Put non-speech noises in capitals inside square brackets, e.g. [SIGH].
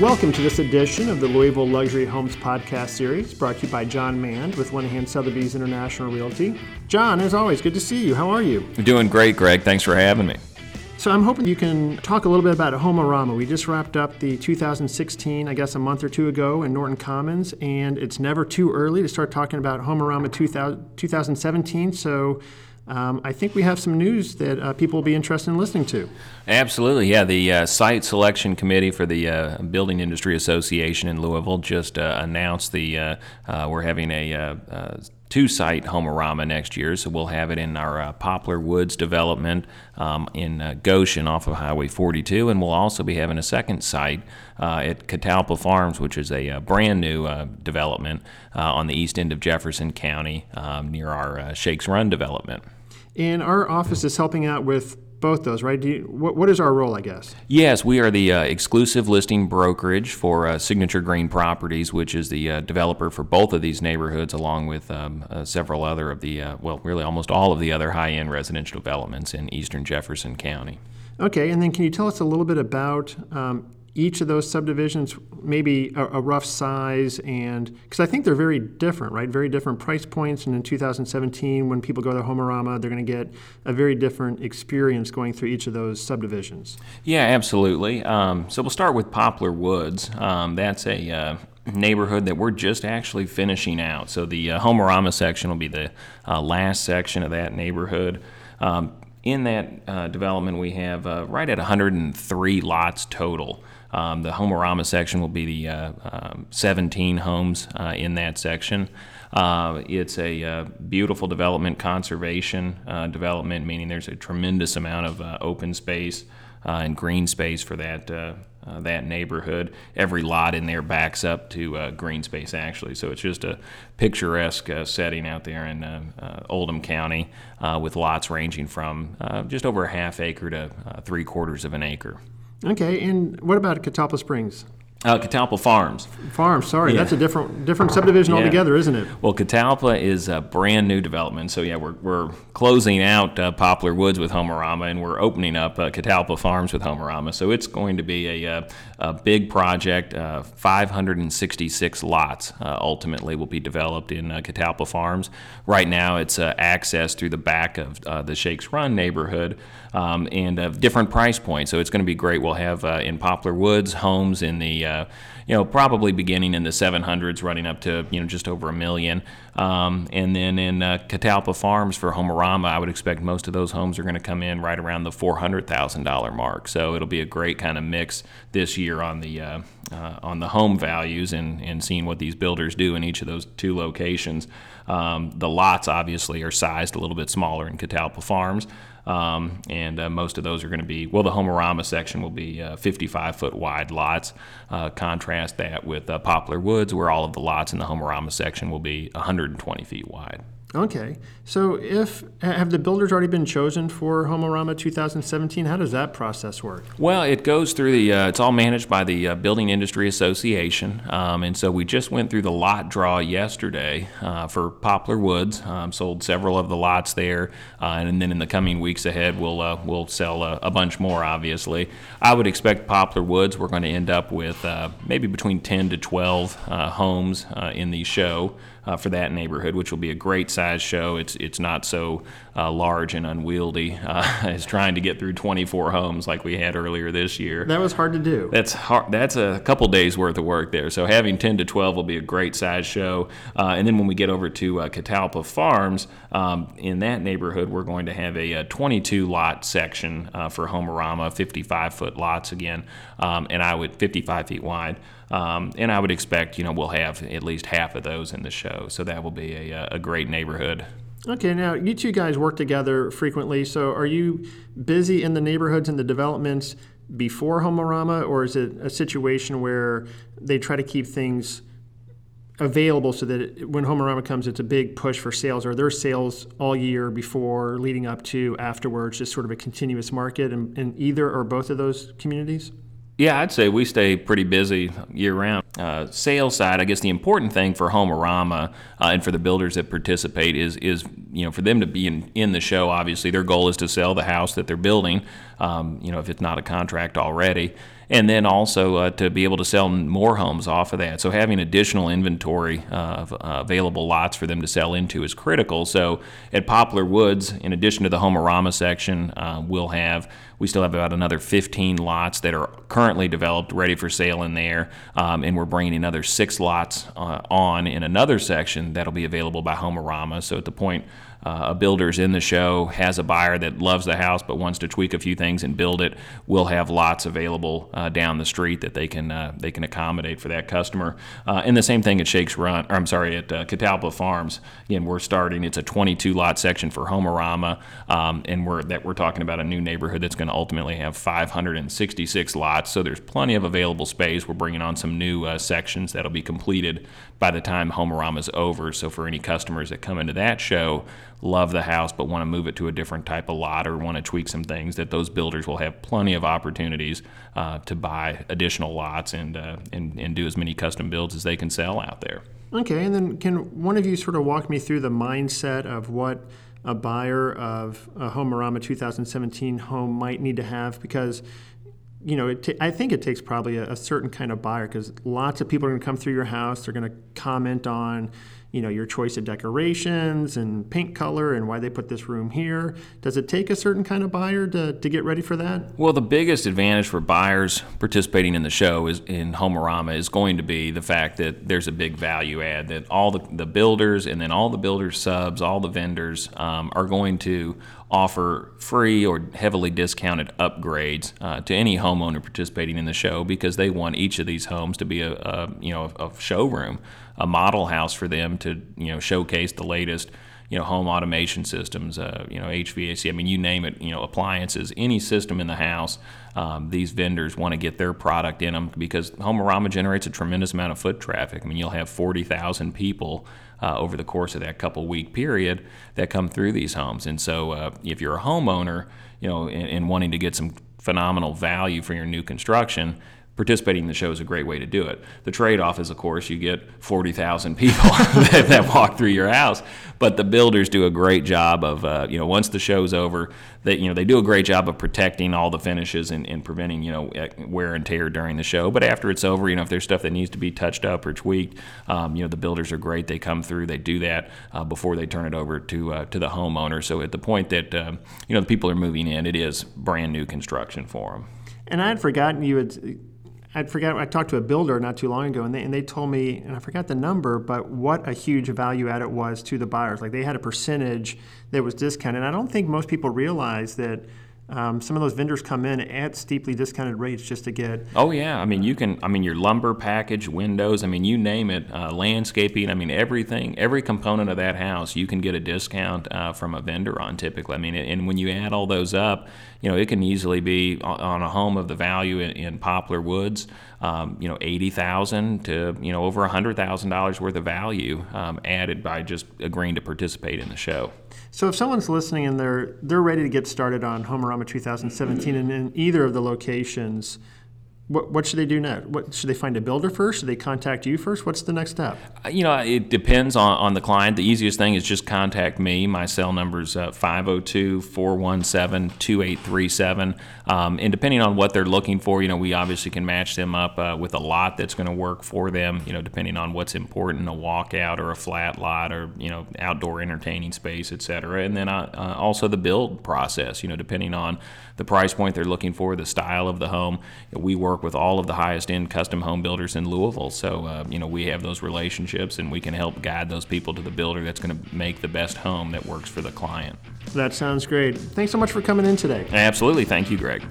Welcome to this edition of the Louisville Luxury Homes podcast series, brought to you by John Mand with Lenihan Sotheby's International Realty. John, as always, good to see you. How are you? Doing great, Greg. Thanks for having me. So I'm hoping you can talk a little bit about Homearama. We just wrapped up the 2016, I guess a month or two ago in Norton Commons, and it's never too early to start talking about Homearama 2000, 2017. So um, I think we have some news that uh, people will be interested in listening to. Absolutely, yeah. The uh, site selection committee for the uh, Building Industry Association in Louisville just uh, announced the uh, uh, we're having a two site Homearama next year. So we'll have it in our uh, Poplar Woods development um, in uh, Goshen off of Highway 42. And we'll also be having a second site uh, at Catalpa Farms, which is a, brand new development on the east end of Jefferson County um, near our Shakes Run development. And our office is helping out with both those, right? You, what, what is our role, I guess? Yes, we are the uh, exclusive listing brokerage for uh, Signature Green Properties, which is the uh, developer for both of these neighborhoods, along with um, uh, several other of the, uh, well, really almost all of the other high end residential developments in eastern Jefferson County. Okay, and then can you tell us a little bit about um, each of those subdivisions, maybe a, a rough size, and because I think they're very different, right? Very different price points. And in 2017, when people go to Homearama, they're going to get a very different experience going through each of those subdivisions. Yeah, absolutely. Um, so we'll start with Poplar Woods. Um, that's a uh, neighborhood that we're just actually finishing out. So the uh, Homearama section will be the uh, last section of that neighborhood. Um, in that uh, development, we have uh, right at 103 lots total. Um, the Homearama section will be the uh, um, 17 homes uh, in that section. Uh, it's a uh, beautiful development, conservation development, meaning there's a tremendous amount of open space Uh, and green space for that. Uh, uh, that neighborhood. Every lot in there backs up to green space, actually. So it's just a picturesque setting out there in Oldham County with lots ranging from just over a half acre to three quarters of an acre. Okay, and what about Catalpa Springs? Uh, Catalpa Farms. Farms, sorry, yeah. that's a different different subdivision yeah. altogether, isn't it? Well, Catalpa is a brand new development, so yeah, we're, we're closing out uh, Poplar Woods with Homearama, and we're opening up uh, Catalpa Farms with Homearama. So it's going to be a, uh, a big project. Uh, 566 lots uh, ultimately will be developed in Catalpa Farms. Right now, it's access through the back of the Shakes Run neighborhood um, and different price points. So it's going to be great. We'll have uh, in Poplar Woods homes in the, uh, you know, probably beginning in the 700s, running up to you know just over a million. Um, and then in uh, Catalpa Farms for Homearama, I would expect most of those homes are going to come in right around the $400,000 mark. So it'll be a great kind of mix this year on the uh, uh, on the home values and, and seeing what these builders do in each of those two locations. Um, the lots obviously are sized a little bit smaller in Catalpa Farms. Um, and uh, most of those are going to be well. The Homearama section will be uh, 55 foot wide lots. Uh, contrast that with uh, Poplar Woods, where all of the lots in the Homearama section will be 120 feet wide. Okay. So if have the builders already been chosen for Homearama 2017? How does that process work? Well, it goes through the. Uh, it's all managed by the uh, Building Industry Association, um, and so we just went through the lot draw yesterday uh, for Poplar Woods. Um, sold several of the lots there, uh, and then in the coming weeks ahead, we'll uh, we'll sell a, a, bunch more. Obviously, I would expect Poplar Woods. We're going to end up with uh, maybe between 10 to 12 homes in the show for that neighborhood, which will be a great size show. It's it's not so uh, large and unwieldy uh, [LAUGHS] as trying to get through 24 homes like we had earlier this year. That was hard to do. That's hard. That's a couple days worth of work there. So having 10 to 12 will be a great size show. Uh, and then when we get over to uh, Catalpa Farms, um, in that neighborhood, we're going to have a, a 22 lot section uh, for Homearama, 55 foot lots again, um, and I would 55 feet wide. Um, and I would expect, you know, we'll have at least half of those in the show. So that will be a, a great neighborhood. Okay, now you two guys work together frequently. So are you busy in the neighborhoods and the developments before Homearama, or is it a situation where they try to keep things available so that it, when Homearama comes, it's a big push for sales? Are there sales all year before, leading up to, afterwards, just sort of a continuous market in, in either or both of those communities? Yeah, I'd say we stay pretty busy year round. Uh, sales side, I guess the important thing for Homearama uh, and for the builders that participate is is you know for them to be in, in the show. Obviously, their goal is to sell the house that they're building. Um, you know, if it's not a contract already, and then also uh, to be able to sell more homes off of that. So having additional inventory of uh, available lots for them to sell into is critical. So at Poplar Woods, in addition to the Homearama section, uh, we'll have we still have about another 15 lots that are currently developed, ready for sale in there, um, and we're bringing another six lots uh, on in another section that'll be available by Homearama. So at the point uh, a builder's in the show, has a buyer that loves the house but wants to tweak a few things and build it, we'll have lots available uh, down the street that they can uh, they can accommodate for that customer. Uh, and the same thing at Shakes Run, or I'm sorry, at uh, Catalpa Farms. Again, we're starting. It's a 22 lot section for Homearama, um, and we're that we're talking about a new neighborhood that's going to ultimately have 566 lots. So there's plenty of available space. We're bringing on some new uh, sections that'll be completed by the time Homearama is over. So for any customers that come into that show, love the house but want to move it to a different type of lot or want to tweak some things, that those builders will have plenty of opportunities uh, to buy additional lots and, uh, and and do as many custom builds as they can sell out there. Okay, and then can one of you sort of walk me through the mindset of what a buyer of a Homearama 2017 home might need to have because you know, t- I think it takes probably a, a certain kind of buyer because lots of people are going to come through your house. They're going to comment on, you know your choice of decorations and paint color and why they put this room here. Does it take a certain kind of buyer to, to get ready for that? Well the biggest advantage for buyers participating in the show is in Homearama is going to be the fact that there's a big value add that all the, the builders and then all the builders subs all the vendors um, are going to offer free or heavily discounted upgrades uh, to any homeowner participating in the show because they want each of these homes to be a, a you know a, a showroom a model house for them to you know showcase the latest you know home automation systems, uh, you know HVAC. I mean, you name it. You know appliances, any system in the house. Um, these vendors want to get their product in them because Homearama generates a tremendous amount of foot traffic. I mean, you'll have forty thousand people. Uh, over the course of that couple week period, that come through these homes, and so uh, if you're a homeowner, you know, and, and wanting to get some phenomenal value for your new construction, participating in the show is a great way to do it. The trade off is, of course, you get 40,000 people [LAUGHS] that, that, walk through your house. But the builders do a great job of, uh, you know, once the show's over, that you know they do a great job of protecting all the finishes and, and preventing you know wear and tear during the show. But after it's over, you know, if there's stuff that needs to be touched up or tweaked, um, you know, the builders are great. They come through, they do that uh, before they turn it over to uh, to the homeowner. So at the point that um, you know the people are moving in, it is brand new construction for them. And I had forgotten you had I forgot. I talked to a builder not too long ago, and they and they told me, and I forgot the number, but what a huge value add it was to the buyers. Like they had a percentage that was discounted. And I don't think most people realize that um, some of those vendors come in at steeply discounted rates just to get. Oh yeah, I mean you can. I mean your lumber package, windows. I mean you name it, uh, landscaping. I mean everything, every component of that house, you can get a discount uh, from a vendor on typically. I mean, and when you add all those up, you know it can easily be on a home of the value in, in Poplar Woods. Um, you know, eighty thousand to you know over hundred thousand dollars worth of value um, added by just agreeing to participate in the show. So if someone's listening and they're they're ready to get started on Homearama 2017 and in either of the locations, what, what should they do next? What should they find a builder first? Should they contact you first? What's the next step? Uh, you know, it depends on, on the client. The easiest thing is just contact me. My cell number is uh, 502 417 2837. Um, and depending on what they're looking for, you know, we obviously can match them up uh, with a lot that's going to work for them, you know, depending on what's important a walkout or a flat lot or, you know, outdoor entertaining space, et cetera. And then uh, uh, also the build process, you know, depending on the price point they're looking for, the style of the home. We work work with all of the highest end custom home builders in Louisville. So, uh, you know, we have those relationships and we can help guide those people to the builder that's going to make the best home that works for the client. That sounds great. Thanks so much for coming in today. Absolutely. Thank you, Greg.